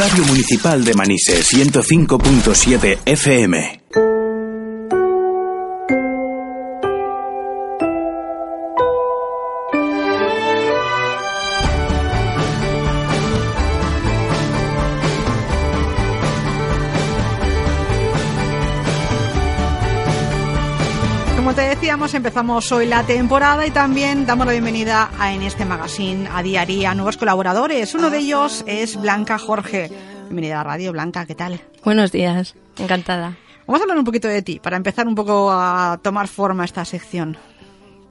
Radio Municipal de Manises 105.7 FM. Empezamos hoy la temporada y también damos la bienvenida a, en este magazine a día a día nuevos colaboradores. Uno de ellos es Blanca Jorge. Bienvenida a radio, Blanca, ¿qué tal? Buenos días, encantada. Vamos a hablar un poquito de ti, para empezar un poco a tomar forma esta sección.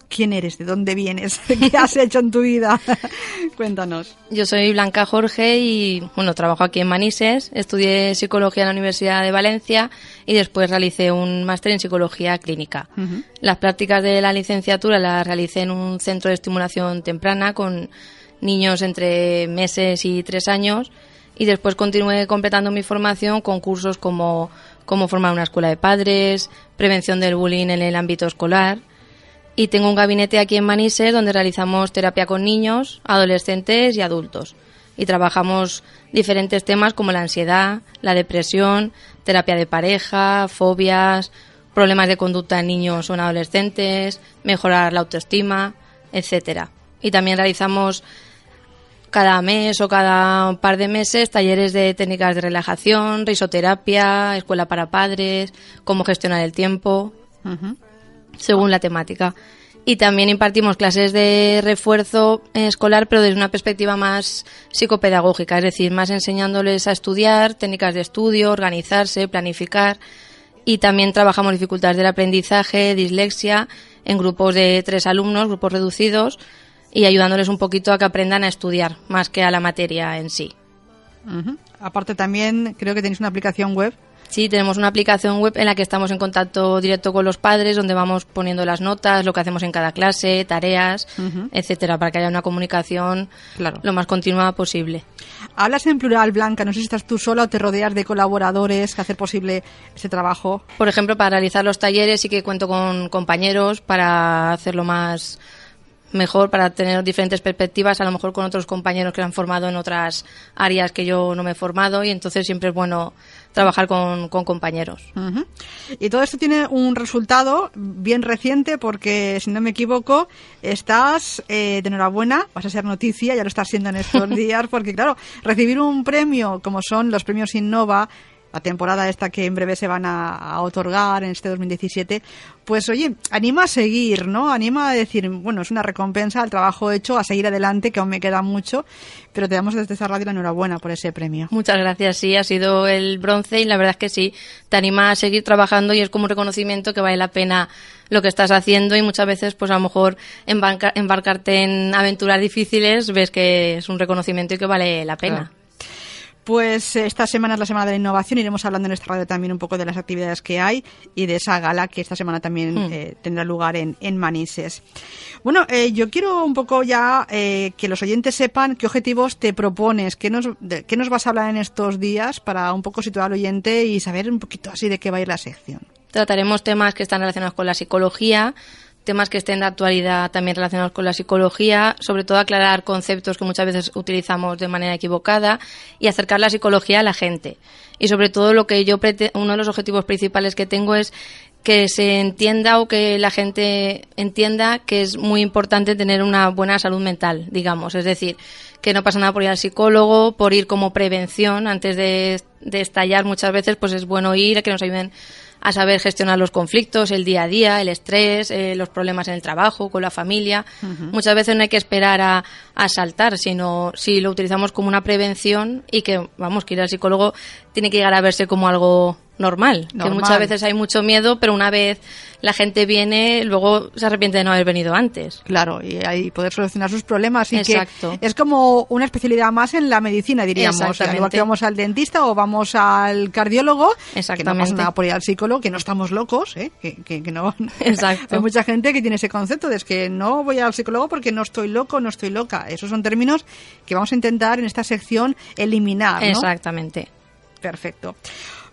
¿Quién eres? ¿De dónde vienes? ¿Qué has hecho en tu vida? Cuéntanos. Yo soy Blanca Jorge y bueno, trabajo aquí en Manises, estudié psicología en la Universidad de Valencia y después realicé un máster en psicología clínica. Las prácticas de la licenciatura las realicé en un centro de estimulación temprana con niños entre meses y tres años y después continué completando mi formación con cursos como cómo formar una escuela de padres, prevención del bullying en el ámbito escolar, y tengo un gabinete aquí en Manises donde realizamos terapia con niños, adolescentes y adultos. Y trabajamos diferentes temas como la ansiedad, la depresión, terapia de pareja, fobias, problemas de conducta en niños o en adolescentes, mejorar la autoestima, etcétera. Y también realizamos cada mes o cada par de meses talleres de técnicas de relajación, risoterapia, escuela para padres, cómo gestionar el tiempo según la temática. Y también impartimos clases de refuerzo escolar, pero desde una perspectiva más psicopedagógica, es decir, más enseñándoles a estudiar, técnicas de estudio, organizarse, planificar. Y también trabajamos dificultades del aprendizaje, dislexia, en grupos de tres alumnos, grupos reducidos, y ayudándoles un poquito a que aprendan a estudiar, más que a la materia en sí. Aparte también creo que tenéis una aplicación web. Sí, tenemos una aplicación web en la que estamos en contacto directo con los padres, donde vamos poniendo las notas, lo que hacemos en cada clase, tareas, etcétera, para que haya una comunicación Claro. lo más continua posible. Hablas en plural, Blanca. No sé si estás tú sola o te rodeas de colaboradores que hacer posible ese trabajo. Por ejemplo, para realizar los talleres sí que cuento con compañeros para hacerlo más mejor, para tener diferentes perspectivas, a lo mejor con otros compañeros que han formado en otras áreas que yo no me he formado y entonces siempre es bueno trabajar con, con compañeros. Y todo esto tiene un resultado bien reciente porque, si no me equivoco, estás eh, de enhorabuena, vas a ser noticia, ya lo estás siendo en estos días, porque claro, recibir un premio como son los premios Innova, la temporada esta que en breve se van a, a otorgar en este 2017, pues oye, anima a seguir, ¿no? Anima a decir, bueno, es una recompensa al trabajo hecho, a seguir adelante, que aún me queda mucho, pero te damos desde esta radio la enhorabuena por ese premio. Muchas gracias, sí, ha sido el bronce y la verdad es que sí, te anima a seguir trabajando y es como un reconocimiento que vale la pena lo que estás haciendo y muchas veces pues a lo mejor embarca- embarcarte en aventuras difíciles ves que es un reconocimiento y que vale la pena. Claro. Pues eh, esta semana es la Semana de la Innovación. Iremos hablando en esta radio también un poco de las actividades que hay y de esa gala que esta semana también Mm. eh, tendrá lugar en, en Manises. Bueno, eh, yo quiero un poco ya eh, que los oyentes sepan qué objetivos te propones, qué nos, de, qué nos vas a hablar en estos días para un poco situar al oyente y saber un poquito así de qué va a ir la sección. Trataremos temas que están relacionados con la psicología, temas que estén de actualidad también relacionados con la psicología, sobre todo aclarar conceptos que muchas veces utilizamos de manera equivocada y acercar la psicología a la gente. Y sobre todo lo que yo uno de los objetivos principales que tengo es que se entienda o que la gente entienda que es muy importante tener una buena salud mental, digamos. Es decir, que no pasa nada por ir al psicólogo, por ir como prevención antes de, estallar muchas veces, pues es bueno ir, que nos ayuden a saber gestionar los conflictos, el día a día, el estrés, eh, los problemas en el trabajo, con la familia. Muchas veces no hay que esperar a, a saltar, sino si lo utilizamos como una prevención y que, vamos, que ir al psicólogo tiene que llegar a verse como algo normal, que muchas veces hay mucho miedo, pero una vez la gente viene, luego se arrepiente de no haber venido antes. Claro, y ahí poder solucionar sus problemas. Y Exacto. que es como una especialidad más en la medicina, diríamos. Igual que vamos al dentista o vamos al cardiólogo, que no pasa Exactamente. nada por ir al psicólogo, que no estamos locos, ¿eh? que, que- que no. Exacto. Hay mucha gente que tiene ese concepto de es que no voy al psicólogo porque no estoy loco, no estoy loca. Esos son términos que vamos a intentar en esta sección eliminar. ¿no? Exactamente. Perfecto.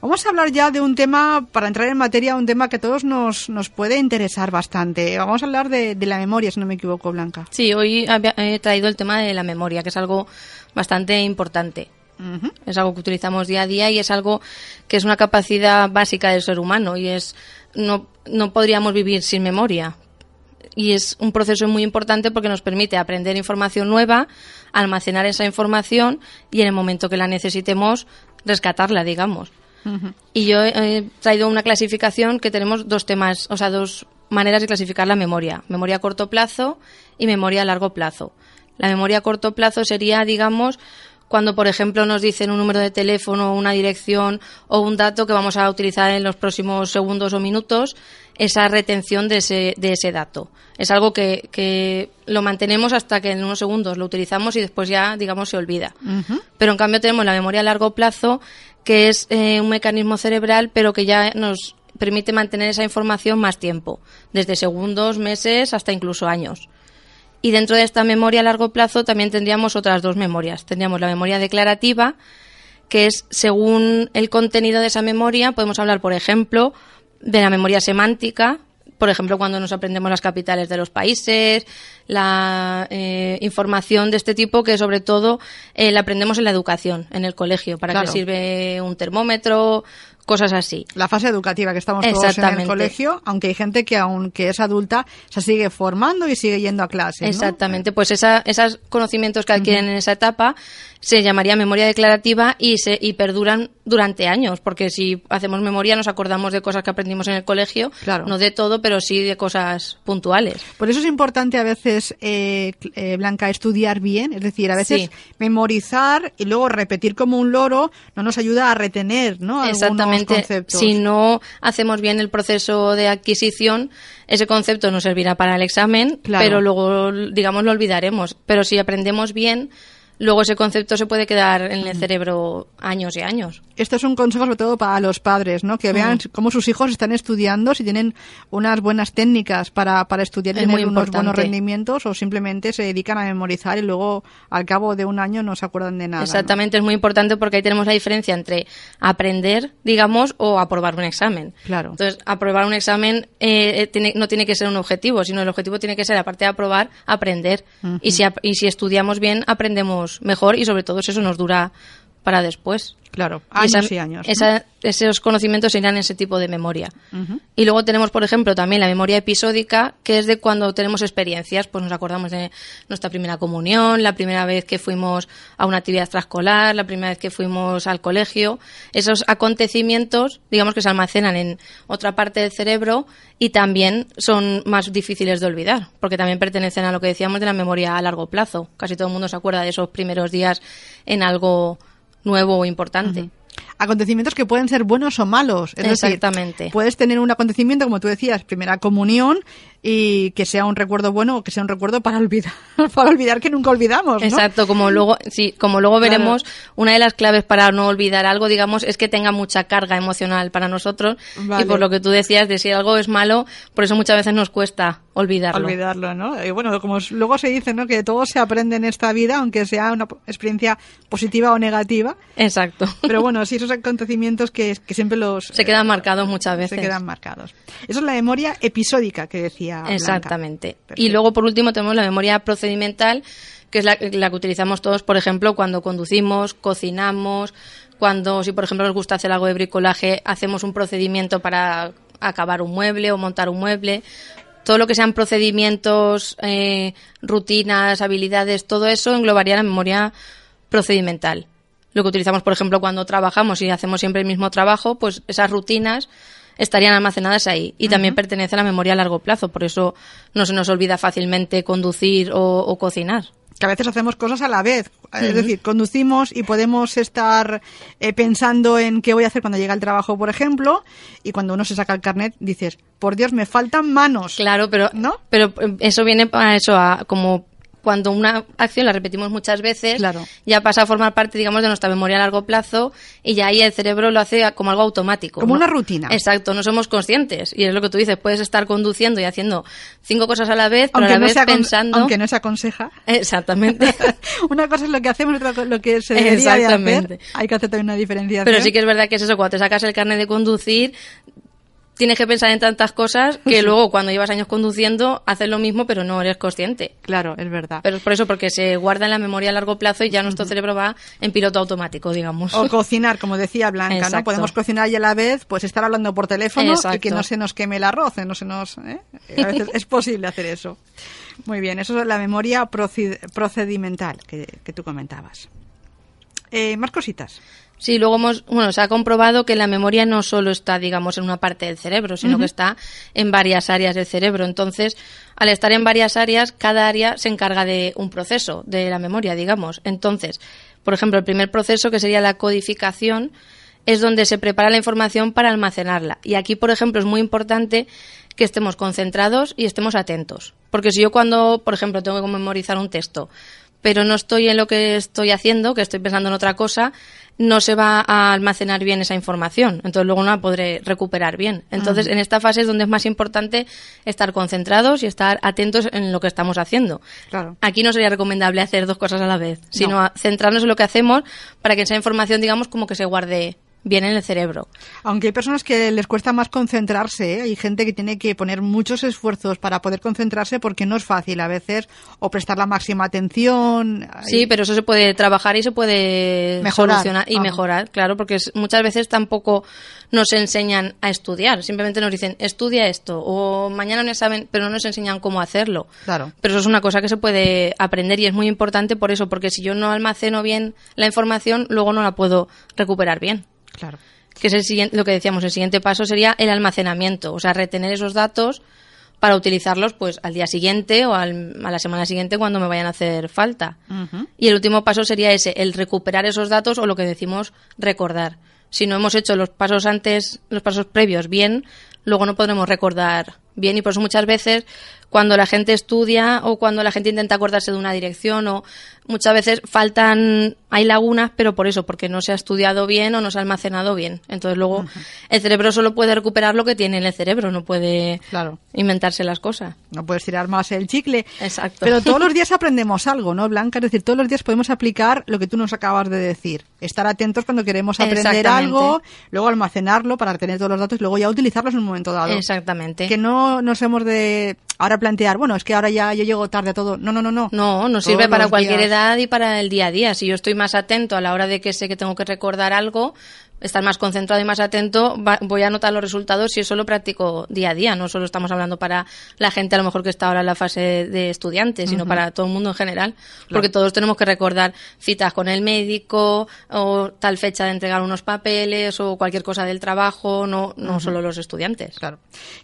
Vamos a hablar ya de un tema, para entrar en materia, un tema que a todos nos, nos puede interesar bastante. Vamos a hablar de, de la memoria, si no me equivoco, Blanca. Sí, hoy he traído el tema de la memoria, que es algo bastante importante. Es algo que utilizamos día a día y es algo que es una capacidad básica del ser humano y es no, no podríamos vivir sin memoria. Y es un proceso muy importante porque nos permite aprender información nueva, almacenar esa información y en el momento que la necesitemos rescatarla, digamos. Y yo he traído una clasificación que tenemos dos temas, o sea, dos maneras de clasificar la memoria. Memoria a corto plazo y memoria a largo plazo. La memoria a corto plazo sería, digamos, cuando, por ejemplo, nos dicen un número de teléfono, una dirección o un dato que vamos a utilizar en los próximos segundos o minutos, esa retención de ese, de ese dato. Es algo que, que lo mantenemos hasta que en unos segundos lo utilizamos y después ya, digamos, se olvida. Pero en cambio tenemos la memoria a largo plazo, que es eh, un mecanismo cerebral, pero que ya nos permite mantener esa información más tiempo, desde segundos, meses hasta incluso años. Y dentro de esta memoria a largo plazo también tendríamos otras dos memorias. Tendríamos la memoria declarativa, que es según el contenido de esa memoria, podemos hablar, por ejemplo, de la memoria semántica, por ejemplo, cuando nos aprendemos las capitales de los países, la eh, información de este tipo que sobre todo eh, la aprendemos en la educación, en el colegio, para qué sirve un termómetro, cosas así. La fase educativa que estamos todos en el colegio, aunque hay gente que aunque es adulta se sigue formando y sigue yendo a clase. Exactamente, pues esa, esos conocimientos que adquieren en esa etapa se llamaría memoria declarativa y se y perduran durante años, porque si hacemos memoria nos acordamos de cosas que aprendimos en el colegio, claro. no de todo, pero sí de cosas puntuales. Por eso es importante a veces, eh, eh, Blanca, estudiar bien, es decir, a veces memorizar y luego repetir como un loro no nos ayuda a retener, ¿no? Exactamente si no hacemos bien el proceso de adquisición, ese concepto nos servirá para el examen, pero luego, digamos, lo olvidaremos. Pero si aprendemos bien, luego ese concepto se puede quedar en el cerebro años y años. Esto es un consejo sobre todo para los padres, ¿no? Que vean cómo sus hijos están estudiando, si tienen unas buenas técnicas para, para estudiar y tener unos buenos rendimientos o simplemente se dedican a memorizar y luego al cabo de un año no se acuerdan de nada. Exactamente, es muy importante porque ahí tenemos la diferencia entre aprender, digamos, o aprobar un examen. Claro. Entonces, aprobar un examen eh, eh, no tiene que ser un objetivo, sino el objetivo tiene que ser, aparte de aprobar, aprender. y, si, y si estudiamos bien, aprendemos mejor y sobre todo eso nos dura para después. Claro, años y, años. esos conocimientos irán en ese tipo de memoria. Y luego tenemos, por ejemplo, también la memoria episódica, que es de cuando tenemos experiencias, pues nos acordamos de nuestra primera comunión, la primera vez que fuimos a una actividad extraescolar, la primera vez que fuimos al colegio. Esos acontecimientos, digamos que se almacenan en otra parte del cerebro y también son más difíciles de olvidar, porque también pertenecen a lo que decíamos de la memoria a largo plazo. Casi todo el mundo se acuerda de esos primeros días en algo nuevo o importante. Acontecimientos que pueden ser buenos o malos. Es Exactamente. puedes tener un acontecimiento, como tú decías, primera comunión, y que sea un recuerdo bueno o que sea un recuerdo para olvidar, para olvidar que nunca olvidamos. Exacto, como luego, sí, como luego veremos, una de las claves para no olvidar algo, digamos, es que tenga mucha carga emocional para nosotros. Y por lo que tú decías de si algo es malo, por eso muchas veces nos cuesta olvidarlo. Olvidarlo, ¿no? Y bueno, como luego se dice, ¿no? Que todo se aprende en esta vida, aunque sea una experiencia positiva o negativa. Exacto. Pero bueno, sí, esos acontecimientos que, que siempre los... Se quedan marcados muchas veces. Se quedan marcados. Eso es la memoria episódica que decía Exactamente. Y luego, por último, tenemos la memoria procedimental, que es la, que utilizamos todos, por ejemplo, cuando conducimos, cocinamos, cuando, si por ejemplo nos gusta hacer algo de bricolaje, hacemos un procedimiento para acabar un mueble o montar un mueble. Todo lo que sean procedimientos, eh, rutinas, habilidades, todo eso englobaría la memoria procedimental. Lo que utilizamos, por ejemplo, cuando trabajamos y hacemos siempre el mismo trabajo, pues esas rutinas estarían almacenadas ahí. Y también pertenece a la memoria a largo plazo, por eso no se nos olvida fácilmente conducir o, cocinar que a veces hacemos cosas a la vez. Es decir, conducimos y podemos estar eh, pensando en qué voy a hacer cuando llega el trabajo, por ejemplo, y cuando uno se saca el carnet dices, por Dios, me faltan manos. Claro, pero, ¿no? pero eh, eso viene a eso, a como cuando una acción la repetimos muchas veces, ya pasa a formar parte, digamos, de nuestra memoria a largo plazo y ya ahí el cerebro lo hace como algo automático. Como una rutina. Exacto, no somos conscientes. Y es lo que tú dices, puedes estar conduciendo y haciendo cinco cosas a la vez, pero aunque a la vez pensando... Aunque no se aconseja. Exactamente. una cosa es lo que hacemos, otra cosa es lo que se debería hacer. Hay que hacer también una diferenciación. Pero sí que es verdad que es eso, cuando te sacas el carnet de conducir, tienes que pensar en tantas cosas que luego cuando llevas años conduciendo haces lo mismo pero no eres consciente. Claro, es verdad. Pero es por eso, porque se guarda en la memoria a largo plazo y ya nuestro cerebro va en piloto automático, digamos. O cocinar, como decía Blanca, ¿no? Podemos cocinar y a la vez pues estar hablando por teléfono y Exacto. que no se nos queme el arroz, ¿eh? no se nos... ¿eh? A veces es posible hacer eso. Muy bien, eso es la memoria procedimental que, que tú comentabas. Eh, más cositas. Sí, luego hemos, bueno, se ha comprobado que la memoria no solo está, digamos, en una parte del cerebro, sino que está en varias áreas del cerebro. Entonces, al estar en varias áreas, cada área se encarga de un proceso de la memoria, digamos. Entonces, por ejemplo, el primer proceso, que sería la codificación, es donde se prepara la información para almacenarla. Y aquí, por ejemplo, es muy importante que estemos concentrados y estemos atentos. Porque si yo cuando, por ejemplo, tengo que memorizar un texto, pero no estoy en lo que estoy haciendo, que estoy pensando en otra cosa, no se va a almacenar bien esa información. Entonces luego no la podré recuperar bien. Entonces en esta fase es donde es más importante estar concentrados y estar atentos en lo que estamos haciendo. Claro. Aquí no sería recomendable hacer dos cosas a la vez, sino No. centrarnos en lo que hacemos para que esa información, digamos, como que se guarde bien en el cerebro. Aunque hay personas que les cuesta más concentrarse, ¿eh? hay gente que tiene que poner muchos esfuerzos para poder concentrarse porque no es fácil a veces o prestar la máxima atención. Sí, pero eso se puede trabajar y se puede Mejorar. solucionar y mejorar, claro, porque muchas veces tampoco nos enseñan a estudiar, simplemente nos dicen estudia esto o mañana un examen, pero no nos enseñan cómo hacerlo. Claro. Pero eso es una cosa que se puede aprender y es muy importante por eso, porque si yo no almaceno bien la información, luego no la puedo recuperar bien. Claro. Que es el siguiente, lo que decíamos, el siguiente paso sería el almacenamiento, o sea, retener esos datos para utilizarlos pues al día siguiente o al- a la semana siguiente cuando me vayan a hacer falta. Y el último paso sería ese, el recuperar esos datos o lo que decimos recordar. Si no hemos hecho los pasos antes, los pasos previos bien, luego no podremos recordar bien y por eso muchas veces cuando la gente estudia o cuando la gente intenta acordarse de una dirección o muchas veces faltan, hay lagunas, pero por eso, porque no se ha estudiado bien o no se ha almacenado bien. Entonces luego el cerebro solo puede recuperar lo que tiene en el cerebro, no puede Claro. inventarse las cosas. No puedes tirar más el chicle. Exacto. Pero todos los días aprendemos algo, ¿no, Blanca? Es decir, todos los días podemos aplicar lo que tú nos acabas de decir. Estar atentos cuando queremos aprender algo, luego almacenarlo para retener todos los datos y luego ya utilizarlos en un momento dado. Exactamente. Que no nos hemos de ahora plantear, bueno, es que ahora ya yo llego tarde a todo. No, no, no, no. No, Todos sirve para cualquier días. edad y para el día a día. Si yo estoy más atento a la hora de que sé que tengo que recordar algo, estar más concentrado y más atento, va- voy a notar los resultados si eso lo practico día a día. No solo estamos hablando para la gente a lo mejor que está ahora en la fase de estudiante, sino para todo el mundo en general. Porque todos tenemos que recordar citas con el médico o tal fecha de entregar unos papeles o cualquier cosa del trabajo, no, no solo los estudiantes. Claro.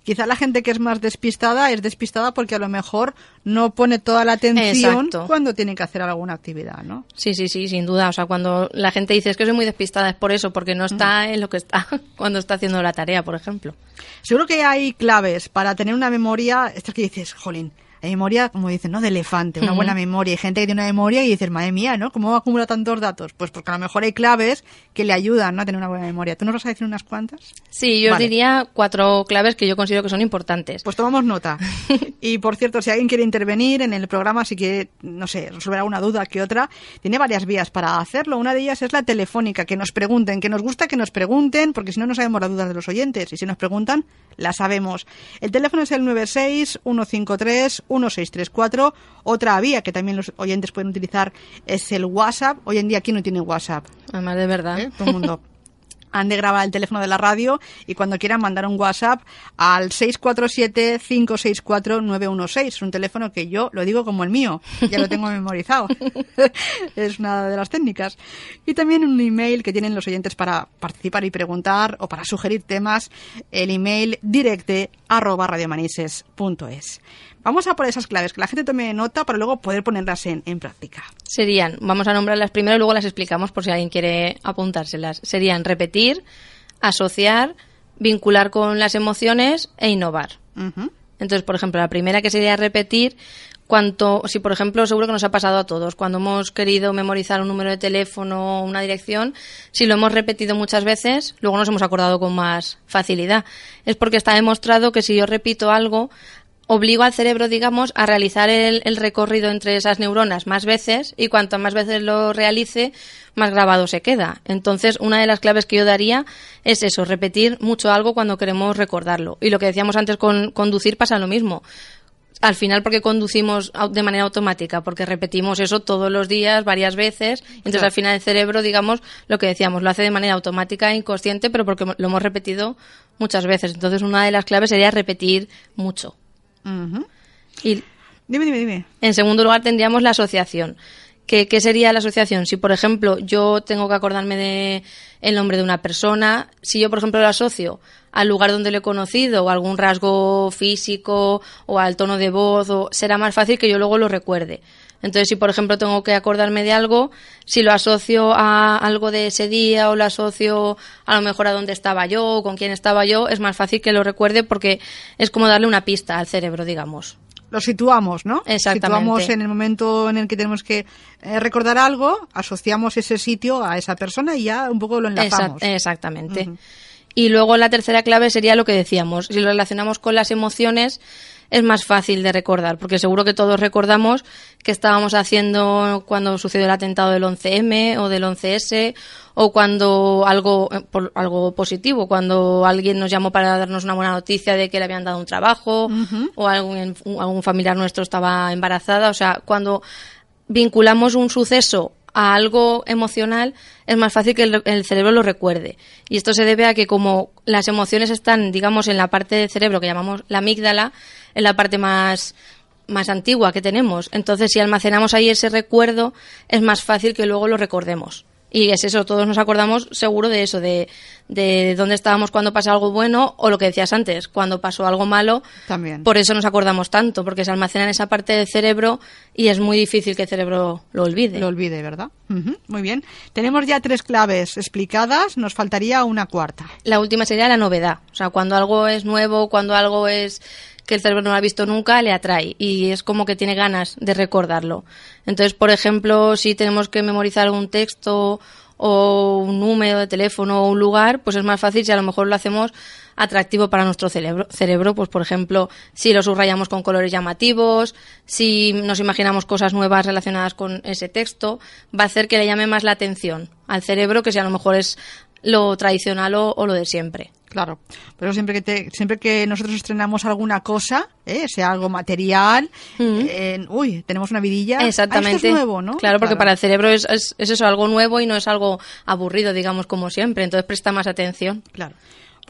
Quizá la gente que es más despistada es despistada porque a lo mejor no pone toda la atención Exacto. cuando tiene que hacer alguna actividad, ¿no? Sí, sí, sí, sin duda. O sea, cuando la gente dice es que soy muy despistada es por eso, porque no está en lo que está cuando está haciendo la tarea, por ejemplo. Seguro que hay claves para tener una memoria, estas que dices, jolín, memoria, como dicen, ¿no? De elefante, una buena memoria. Hay gente que tiene una memoria y dices, madre mía, ¿no? ¿Cómo acumula tantos datos? Pues porque a lo mejor hay claves que le ayudan ¿no? a tener una buena memoria. ¿Tú nos vas a decir unas cuantas? Sí, yo os diría cuatro claves que yo considero que son importantes. Pues tomamos nota. Y por cierto, si alguien quiere intervenir en el programa, si quiere, no sé, resolver alguna duda que otra, tiene varias vías para hacerlo. Una de ellas es la telefónica, que nos pregunten, que nos gusta que nos pregunten, porque si no, no sabemos las dudas de los oyentes. Y si nos preguntan, las sabemos. El teléfono es el 96-153-1634. Otra vía que también los oyentes pueden utilizar es el WhatsApp. Hoy en día, ¿quién no tiene WhatsApp? Además, de verdad. ¿eh? Todo el mundo. Han de grabar el teléfono de la radio y cuando quieran mandar un WhatsApp al 647-564-916. Es un teléfono que yo lo digo como el mío, ya lo tengo memorizado. es una de las técnicas. Y también un email que tienen los oyentes para participar y preguntar o para sugerir temas, el email directe arroba radiomanises.es. Vamos a por esas claves, que la gente tome nota para luego poder ponerlas en, en práctica. Serían, vamos a nombrarlas primero y luego las explicamos por si alguien quiere apuntárselas. Serían repetir, asociar, vincular con las emociones e innovar. Entonces, por ejemplo, la primera que sería repetir, cuanto, si por ejemplo, seguro que nos ha pasado a todos, cuando hemos querido memorizar un número de teléfono o una dirección, si lo hemos repetido muchas veces, luego nos hemos acordado con más facilidad. Es porque está demostrado que si yo repito algo, obligo al cerebro, digamos, a realizar el, el, recorrido entre esas neuronas más veces y cuanto más veces lo realice, más grabado se queda. Entonces, una de las claves que yo daría es eso, repetir mucho algo cuando queremos recordarlo. Y lo que decíamos antes con conducir pasa lo mismo. Al final, porque conducimos de manera automática, porque repetimos eso todos los días, varias veces. Entonces, Claro. al final, el cerebro, digamos, lo que decíamos, lo hace de manera automática e inconsciente, pero porque lo hemos repetido muchas veces. Entonces, una de las claves sería repetir mucho. Y Dime, dime, dime. en segundo lugar tendríamos la asociación. ¿Qué, qué sería la asociación? Si, por ejemplo, yo tengo que acordarme de el nombre de una persona, si yo, por ejemplo, lo asocio al lugar donde lo he conocido o algún rasgo físico o al tono de voz, o, será más fácil que yo luego lo recuerde. Entonces, si por ejemplo tengo que acordarme de algo, si lo asocio a algo de ese día o lo asocio a lo mejor a dónde estaba yo o con quién estaba yo, es más fácil que lo recuerde porque es como darle una pista al cerebro, digamos. Lo situamos, ¿no? Exactamente. Situamos en el momento en el que tenemos que eh, recordar algo, asociamos ese sitio a esa persona y ya un poco lo enlazamos. Exact- exactamente. Y luego la tercera clave sería lo que decíamos. Si lo relacionamos con las emociones, es más fácil de recordar, porque seguro que todos recordamos que estábamos haciendo cuando sucedió el atentado del 11M o del 11S o cuando algo, eh, por- algo positivo, cuando alguien nos llamó para darnos una buena noticia de que le habían dado un trabajo o algún, algún familiar nuestro estaba embarazada. O sea, cuando vinculamos un suceso a algo emocional, es más fácil que el, el cerebro lo recuerde. Y esto se debe a que como las emociones están, digamos, en la parte del cerebro que llamamos la amígdala, en la parte más más antigua que tenemos. Entonces, si almacenamos ahí ese recuerdo, es más fácil que luego lo recordemos. Y es eso, todos nos acordamos seguro de eso, de, de dónde estábamos cuando pasó algo bueno o lo que decías antes, cuando pasó algo malo. También. Por eso nos acordamos tanto, porque se almacena en esa parte del cerebro y es muy difícil que el cerebro lo olvide. Lo olvide, ¿verdad? Ujú, Muy bien. Tenemos ya tres claves explicadas, nos faltaría una cuarta. La última sería la novedad. O sea, cuando algo es nuevo, cuando algo es que el cerebro no ha visto nunca, le atrae y es como que tiene ganas de recordarlo. Entonces, por ejemplo, si tenemos que memorizar un texto o un número de teléfono o un lugar, pues es más fácil si a lo mejor lo hacemos atractivo para nuestro cerebro. cerebro pues por ejemplo, si lo subrayamos con colores llamativos, si nos imaginamos cosas nuevas relacionadas con ese texto, va a hacer que le llame más la atención al cerebro que si a lo mejor es lo tradicional o, o lo de siempre. Claro, pero siempre que te- siempre que nosotros estrenamos alguna cosa, ¿eh? sea algo material, eh, uy, tenemos una vidilla. ah, Exactamente. esto es nuevo, ¿no? Claro, porque para el cerebro es, es, es eso, algo nuevo y no es algo aburrido, digamos, como siempre. Entonces presta más atención. Claro.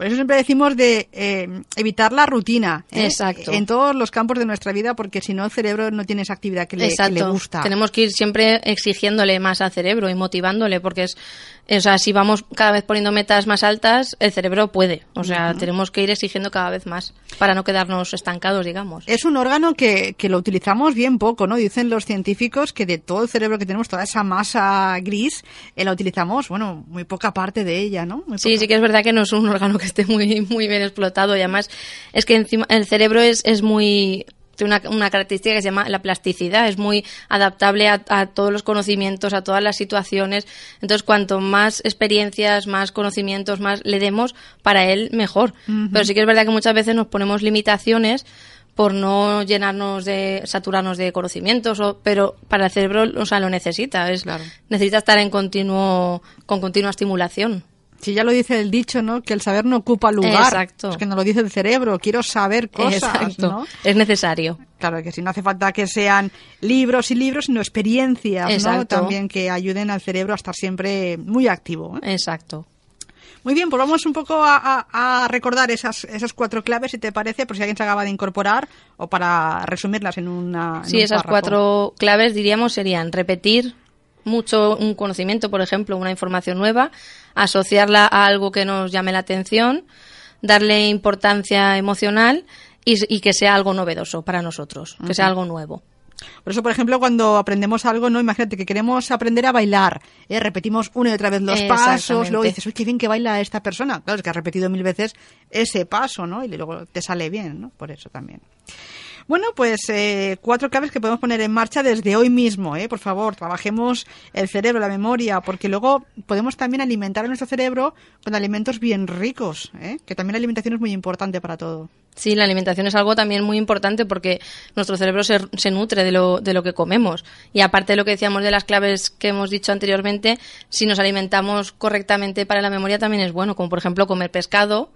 Por eso siempre decimos de eh, evitar la rutina. ¿eh? Exacto. En todos los campos de nuestra vida, porque si no el cerebro no tiene esa actividad que le, que Exacto. le gusta. Tenemos que ir siempre exigiéndole más al cerebro y motivándole, porque es, o sea, si vamos cada vez poniendo metas más altas, el cerebro puede. O sea, tenemos que ir exigiendo cada vez más para no quedarnos estancados, digamos. Es un órgano que, que lo utilizamos bien poco, ¿no? Dicen los científicos que de todo el cerebro que tenemos, toda esa masa gris, eh, la utilizamos, bueno, muy poca parte de ella, ¿no? Muy Sí, poca. sí que es verdad que no es un órgano que esté muy, muy bien explotado y además es que encima el cerebro es, es muy tiene una, una característica que se llama la plasticidad, es muy adaptable a, a todos los conocimientos, a todas las situaciones. Entonces, cuanto más experiencias, más conocimientos, más le demos, para él mejor. Pero sí que es verdad que muchas veces nos ponemos limitaciones por no llenarnos de, saturarnos de conocimientos, o, pero para el cerebro, o sea, lo necesita, es, Claro. necesita estar en continuo, con continua estimulación. Si ya lo dice el dicho, ¿no? Que el saber no ocupa lugar. Exacto. Es que no lo dice el cerebro. Quiero saber cosas, Exacto. ¿no? Es necesario. Claro, que si no hace falta que sean libros y libros, sino experiencias, ¿no? Exacto. También que ayuden al cerebro a estar siempre muy activo. ¿eh? Exacto. Muy bien, pues vamos un poco a, a- a recordar esas, esas cuatro claves, si te parece, por si alguien se acaba de incorporar, o para resumirlas en una. en Sí, un esas párrafo. cuatro claves diríamos serían repetir mucho un conocimiento, por ejemplo, una información nueva, asociarla a algo que nos llame la atención, darle importancia emocional y, y que sea algo novedoso para nosotros, que sea algo nuevo. Por eso, por ejemplo, cuando aprendemos algo, no imagínate que queremos aprender a bailar, ¿eh? repetimos una y otra vez los pasos, luego dices, uy, qué bien que baila esta persona. Claro, es que has repetido mil veces ese paso, ¿no? Y luego te sale bien, ¿no? Por eso también. Bueno, pues eh, cuatro claves que podemos poner en marcha desde hoy mismo. ¿eh? Por favor, trabajemos el cerebro, la memoria, porque luego podemos también alimentar a nuestro cerebro con alimentos bien ricos, ¿eh? que también la alimentación es muy importante para todo. Sí, la alimentación es algo también muy importante porque nuestro cerebro se, nutre de lo, de lo que comemos. Y aparte de lo que decíamos de las claves que hemos dicho anteriormente, si nos alimentamos correctamente para la memoria también es bueno, como por ejemplo comer pescado,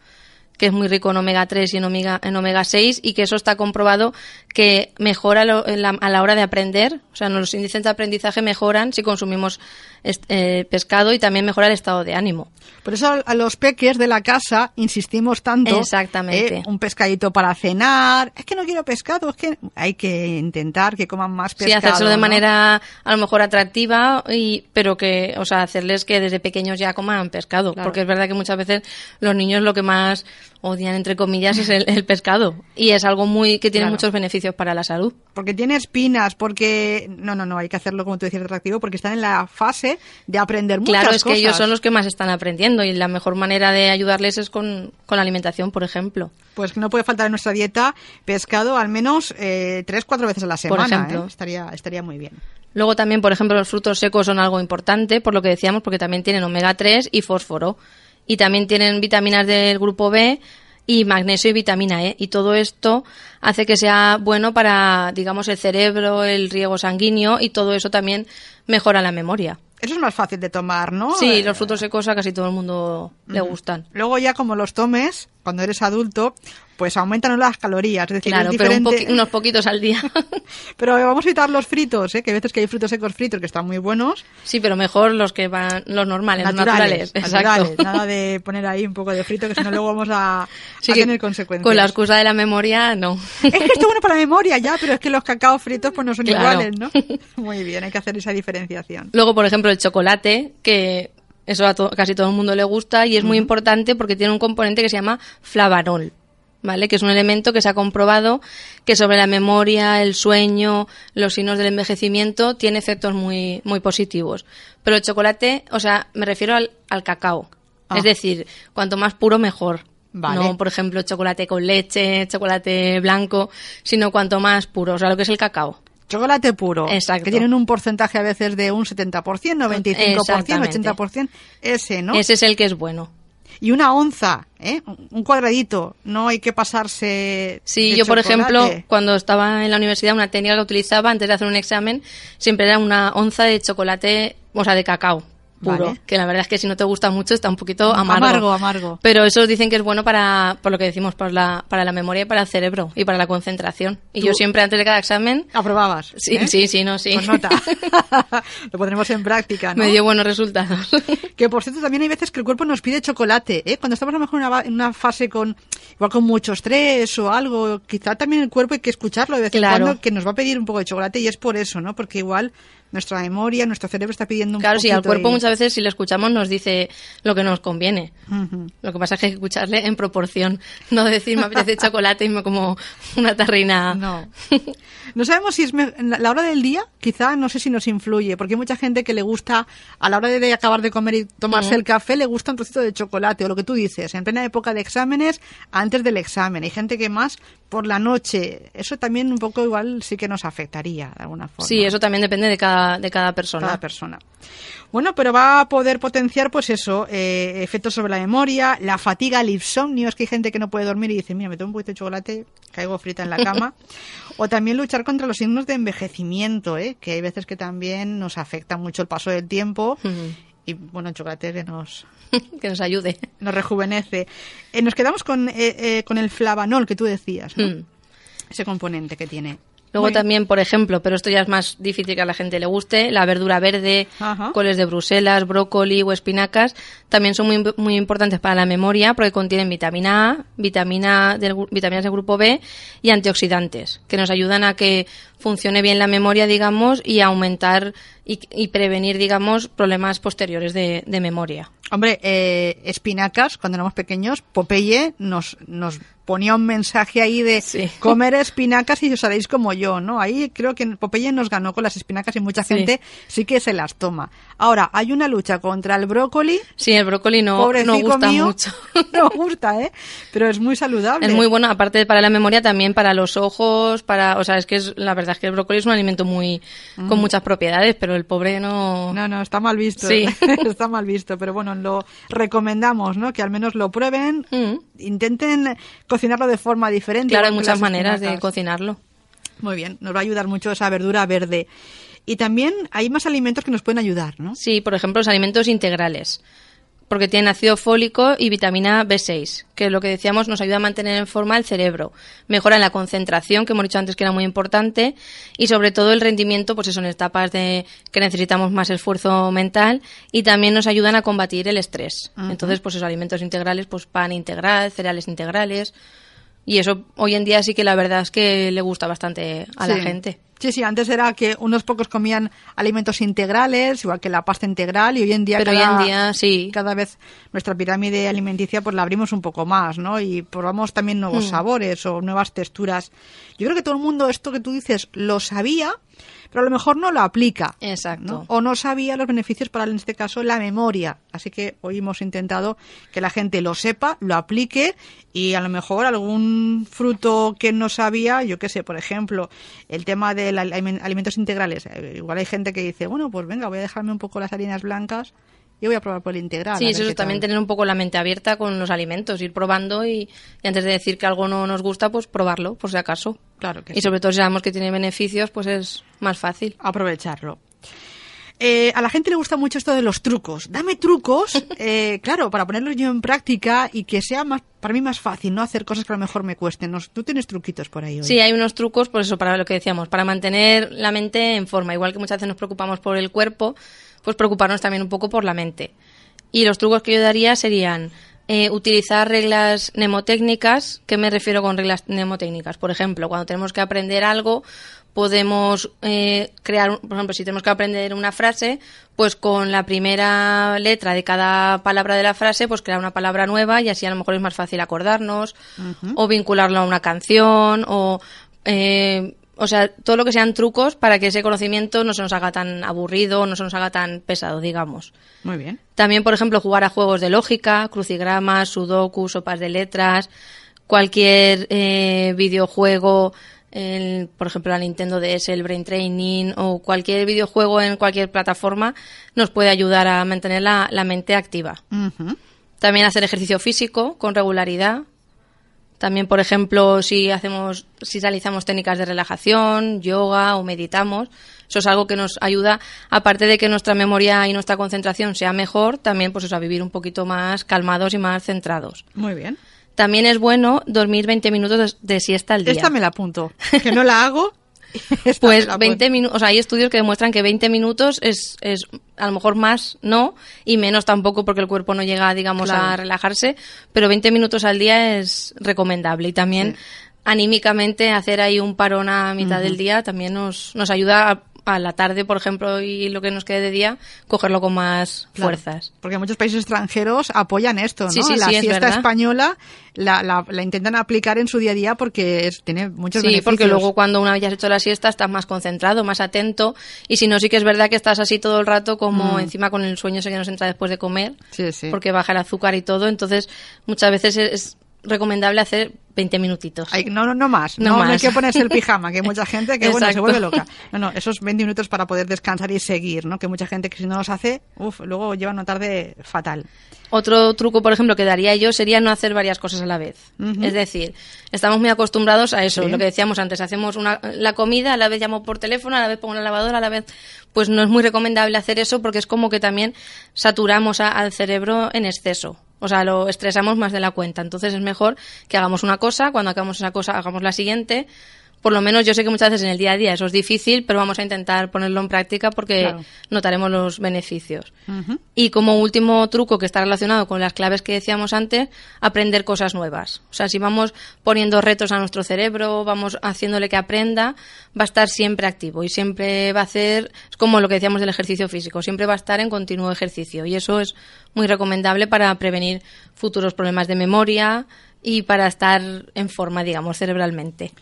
que es muy rico en omega 3 y en omega, en omega 6 y que eso está comprobado que mejora lo, la, a la hora de aprender, o sea, los índices de aprendizaje mejoran si consumimos eh, pescado y también mejora el estado de ánimo. Por eso a los peques de la casa insistimos tanto. Exactamente. Eh, un pescadito para cenar. Es que no quiero pescado, es que hay que intentar que coman más pescado. Sí, hacerlo de manera a lo mejor atractiva, y, pero que, o sea, hacerles que desde pequeños ya coman pescado. Claro. Porque es verdad que muchas veces los niños lo que más odian, entre comillas, es el, el pescado. Y es algo muy que tiene Claro. muchos beneficios para la salud. Porque tiene espinas, porque... No, no, no, hay que hacerlo como tú decías atractivo, porque están en la fase de aprender muchas Claro, es cosas. que ellos son los que más están aprendiendo y la mejor manera de ayudarles es con, con la alimentación, por ejemplo. Pues no puede faltar en nuestra dieta pescado al menos eh, tres, cuatro veces a la Por semana. ejemplo. ¿eh? Estaría, estaría muy bien. Luego también, por ejemplo, los frutos secos son algo importante, por lo que decíamos, porque también tienen omega 3 y fósforo. Y también tienen vitaminas del grupo B y magnesio y vitamina E. Y todo esto hace que sea bueno para, digamos, el cerebro, el riego sanguíneo y todo eso también mejora la memoria. Eso es más fácil de tomar, ¿no? Sí, Eh, los frutos secos a casi todo el mundo le gustan. Luego ya como los tomes, cuando eres adulto, pues aumentan las calorías. Es decir, Claro, es pero un unos poquitos al día. Pero vamos a evitar los fritos, ¿eh? que hay veces que hay frutos secos fritos que están muy buenos. sí, pero mejor los que van, los normales, los naturales. naturales. Exacto. Nada de poner ahí un poco de frito, que si no luego vamos a, Sí a tener consecuencias. Con la excusa de la memoria, no. Es que esto es bueno para la memoria ya, pero es que los cacaos fritos pues no son Claro. iguales, ¿no? Muy bien, hay que hacer esa diferenciación. Luego, por ejemplo, el chocolate, que eso a to- casi todo el mundo le gusta y es muy importante porque tiene un componente que se llama flavanol, ¿vale? Que es un elemento que se ha comprobado que sobre la memoria, el sueño, los signos del envejecimiento tiene efectos muy, muy positivos. Pero el chocolate, o sea, me refiero al, al cacao. Ah. Es decir, cuanto más puro, mejor. Vale. No, por ejemplo, chocolate con leche, chocolate blanco, sino cuanto más puro, o sea, lo que es el cacao. Chocolate puro, Exacto. que tienen un porcentaje a veces de un 70%, 95%, Exactamente. 80%, ese, ¿no? Ese es el que es bueno. Y una onza, ¿eh? Un cuadradito, no hay que pasarse Sí, yo por ejemplo, cuando estaba en la universidad, una técnica que utilizaba antes de hacer un examen siempre era una onza de chocolate, o sea, de cacao puro. Vale. Que la verdad es que si no te gusta mucho está un poquito amargo. Amargo, amargo. Pero eso dicen que es bueno para, por lo que decimos, para la, para la memoria y para el cerebro y para la concentración. Y Tú- yo siempre antes de cada examen, Aprobabas. sí, ¿eh? sí, sí, no, sí. Con nota. Lo pondremos en práctica, ¿no? me dio buenos resultados. Que por cierto, también hay veces que el cuerpo nos pide chocolate, ¿eh? Cuando estamos a lo mejor en una, en una fase con, igual con mucho estrés o algo, quizá también el cuerpo hay que escucharlo de vez en Claro. cuando, que nos va a pedir un poco de chocolate y es por eso, ¿no? Porque igual nuestra memoria, nuestro cerebro está pidiendo un Claro, sí, al cuerpo y- muchas veces si lo escuchamos nos dice lo que nos conviene. Ujú. Lo que pasa es que hay que escucharle en proporción, no decir me apetece chocolate y me como una tarrina. No. No sabemos si es la hora del día, quizá no sé si nos influye, porque hay mucha gente que le gusta, a la hora de, acabar de comer y tomarse Ujú. el café, le gusta un trocito de chocolate, o lo que tú dices, en plena época de exámenes, antes del examen. Hay gente que más por la noche. Eso también un poco igual sí que nos afectaría de alguna forma. Sí, eso también depende de cada, de cada persona. Cada persona. Bueno, pero va a poder potenciar, pues eso, eh, efectos sobre la memoria, la fatiga, el insomnio. Es que hay gente que no puede dormir y dice, mira, me tomo un poquito de chocolate, caigo frita en la cama. o también luchar contra los signos de envejecimiento, ¿eh? que hay veces que también nos afecta mucho el paso del tiempo. Y bueno, el chocolate que nos, que nos ayude. nos rejuvenece. Eh, nos quedamos con, eh, eh, con el flavanol que tú decías, ¿no? Mm. ese componente que tiene. Luego Muy bien. también, por ejemplo, pero esto ya es más difícil que a la gente le guste, la verdura verde, Ajá. coles de Bruselas, brócoli o espinacas, también son muy, muy importantes para la memoria porque contienen vitamina A, vitamina del, vitaminas del grupo B y antioxidantes, que nos ayudan a que funcione bien la memoria, digamos, y aumentar y, y prevenir, digamos, problemas posteriores de, de memoria. Hombre, eh, espinacas, cuando éramos pequeños, Popeye nos, nos ponía un mensaje ahí de comer espinacas y os haréis como yo, ¿no? Ahí creo que Popeye nos ganó con las espinacas y mucha gente sí, que se las toma. Ahora, hay una lucha contra el brócoli. Sí, el brócoli no, no gusta mucho. No gusta, ¿eh? Pero es muy saludable. Es muy bueno, aparte para la memoria, también para los ojos, para, o sea, es que es, la verdad es que el brócoli es un alimento muy, con muchas propiedades, pero el pobre no. No, no, está mal visto. Sí. está mal visto, pero bueno, lo recomendamos, ¿no? Que al menos lo prueben, mm. Intenten cocinarlo de forma diferente. Claro, hay muchas maneras de cocinarlo. Muy bien, nos va a ayudar mucho esa verdura verde. Y también hay más alimentos que nos pueden ayudar, ¿no? Sí, por ejemplo, los alimentos integrales porque tienen ácido fólico y vitamina B6, que es lo que decíamos nos ayuda a mantener en forma el cerebro, mejoran la concentración, que hemos dicho antes que era muy importante, y sobre todo el rendimiento, pues eso, en etapas de que necesitamos más esfuerzo mental, y también nos ayudan a combatir el estrés. Entonces, pues esos alimentos integrales, pues pan integral, cereales integrales, y eso hoy en día sí que la verdad es que le gusta bastante a la gente. Sí, sí, antes era que unos pocos comían alimentos integrales, igual que la pasta integral, y hoy en día, Pero cada, hoy en día sí. cada vez nuestra pirámide alimenticia pues la abrimos un poco más, ¿no? Y probamos también nuevos hmm. sabores o nuevas texturas. Yo creo que todo el mundo esto que tú dices lo sabía, pero a lo mejor no lo aplica. Exacto. O no sabía los beneficios para, en este caso, la memoria. Así que hoy hemos intentado que la gente lo sepa, lo aplique y a lo mejor algún fruto que no sabía, yo qué sé, por ejemplo, el tema de alimentos integrales. Eh, igual hay gente que dice, bueno, pues venga, voy a dejarme un poco las harinas blancas yo voy a probar por el integral. Sí, eso también tener un poco la mente abierta con los alimentos, ir probando y, antes de decir que algo no nos gusta, pues probarlo, por si acaso. Claro que Y sobre todo si sabemos que tiene beneficios, pues es más fácil. Aprovecharlo. Eh, a la gente le gusta mucho esto de los trucos. Dame trucos, eh, claro, para ponerlos yo en práctica y que sea más, para mí más fácil, no hacer cosas que a lo mejor me cuesten. Tú tienes truquitos por ahí. Hoy? Sí, hay unos trucos, por eso, para lo que decíamos, para mantener la mente en forma. Igual que muchas veces nos preocupamos por el cuerpo, pues preocuparnos también un poco por la mente. Y los trucos que yo daría serían eh, utilizar reglas mnemotécnicas. ¿Qué me refiero con reglas mnemotécnicas? Por ejemplo, cuando tenemos que aprender algo, podemos eh, crear, por ejemplo, si tenemos que aprender una frase, pues con la primera letra de cada palabra de la frase, pues crear una palabra nueva y así a lo mejor es más fácil acordarnos, o vincularlo a una canción, o eh, o sea, todo lo que sean trucos para que ese conocimiento no se nos haga tan aburrido, no se nos haga tan pesado, digamos. Muy bien. También, por ejemplo, jugar a juegos de lógica, crucigramas, sudoku, sopas de letras, cualquier eh, videojuego, por ejemplo, la Nintendo DS, el Brain Training o cualquier videojuego en cualquier plataforma nos puede ayudar a mantener la, mente activa. También hacer ejercicio físico con regularidad, también, por ejemplo, si hacemos, si realizamos técnicas de relajación, yoga o meditamos, eso es algo que nos ayuda, aparte de que nuestra memoria y nuestra concentración sea mejor, también pues a vivir un poquito más calmados y más centrados. Muy bien. También es bueno dormir 20 minutos de, siesta al día. Esta me la apunto, que no la hago pues 20 minutos, o sea, hay estudios que demuestran que 20 minutos es, es a lo mejor más no y menos tampoco porque el cuerpo no llega, digamos, a relajarse, pero 20 minutos al día es recomendable. Y también anímicamente hacer ahí un parón a mitad del día también nos, nos ayuda a a la tarde, por ejemplo, y lo que nos quede de día, cogerlo con más fuerzas. Porque muchos países extranjeros apoyan esto, ¿no? la siesta española la, la, intentan aplicar en su día a día porque tiene muchos sí, porque luego cuando una vez has hecho la siesta estás más concentrado, más atento, y si no, sí que es verdad que estás así todo el rato como mm. encima con el sueño ese que nos entra después de comer, porque baja el azúcar y todo, entonces muchas veces es recomendable hacer 20 minutitos. no, no, no más. No, hay que ponerse el pijama, que hay mucha gente que bueno, se vuelve loca. No, no, esos 20 minutos para poder descansar y seguir, ¿no? Que mucha gente que si no los hace, uf, luego lleva una tarde fatal. Otro truco, por ejemplo, que daría yo sería no hacer varias cosas a la vez. Es decir, estamos muy acostumbrados a eso, lo que decíamos antes, hacemos una, la comida, a la vez llamo por teléfono, a la vez pongo la lavadora, a la vez, pues no es muy recomendable hacer eso porque es como que también saturamos al cerebro en exceso. O sea, lo estresamos más de la cuenta. Entonces es mejor que hagamos una cosa, cuando hagamos esa cosa hagamos la siguiente. Por lo menos yo sé que muchas veces en el día a día eso es difícil, pero vamos a intentar ponerlo en práctica porque notaremos los beneficios. Y como último truco que está relacionado con las claves que decíamos antes, aprender cosas nuevas. O sea, si vamos poniendo retos a nuestro cerebro, vamos haciéndole que aprenda, va a estar siempre activo y siempre va a hacer, es como lo que decíamos del ejercicio físico, siempre va a estar en continuo ejercicio y eso es muy recomendable para prevenir futuros problemas de memoria y para estar en forma, digamos, cerebralmente.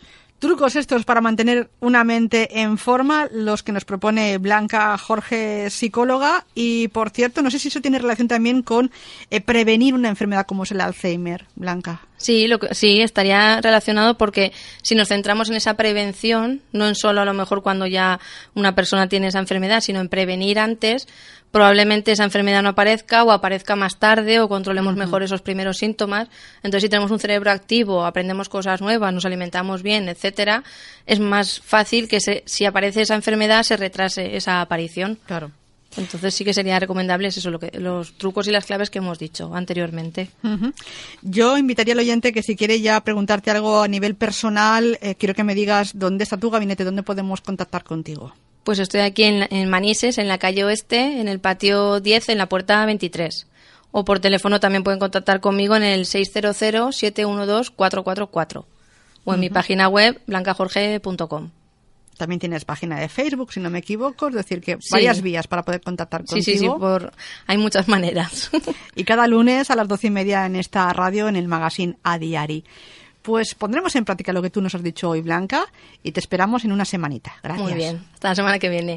Trucos estos para mantener una mente en forma, los que nos propone Blanca Jorge, psicóloga. Y por cierto, no sé si eso tiene relación también con eh, prevenir una enfermedad como es el Alzheimer, Blanca. Sí, lo que, sí, estaría relacionado porque si nos centramos en esa prevención, no en solo a lo mejor cuando ya una persona tiene esa enfermedad, sino en prevenir antes, probablemente esa enfermedad no aparezca o aparezca más tarde o controlemos mejor esos primeros síntomas. Entonces, si tenemos un cerebro activo, aprendemos cosas nuevas, nos alimentamos bien, etcétera, es más fácil que se, si aparece esa enfermedad se retrase esa aparición. Claro. Entonces sí que sería recomendable eso, lo que, los trucos y las claves que hemos dicho anteriormente. Yo invitaría al oyente que si quiere ya preguntarte algo a nivel personal, eh, quiero que me digas dónde está tu gabinete, dónde podemos contactar contigo. Pues estoy aquí en, en Manises, en la calle Oeste, en el patio 10, en la puerta 23. O por teléfono también pueden contactar conmigo en el 600-712-444. O en mi página web, blancajorge.com. También tienes página de Facebook, si no me equivoco, es decir, que varias vías para poder contactar Sí, contigo. sí, sí, por... hay muchas maneras. Y cada lunes a las doce y media en esta radio, en el magazine A Diari. Pues pondremos en práctica lo que tú nos has dicho hoy, Blanca, y te esperamos en una semanita. Gracias. Muy bien. Hasta la semana que viene.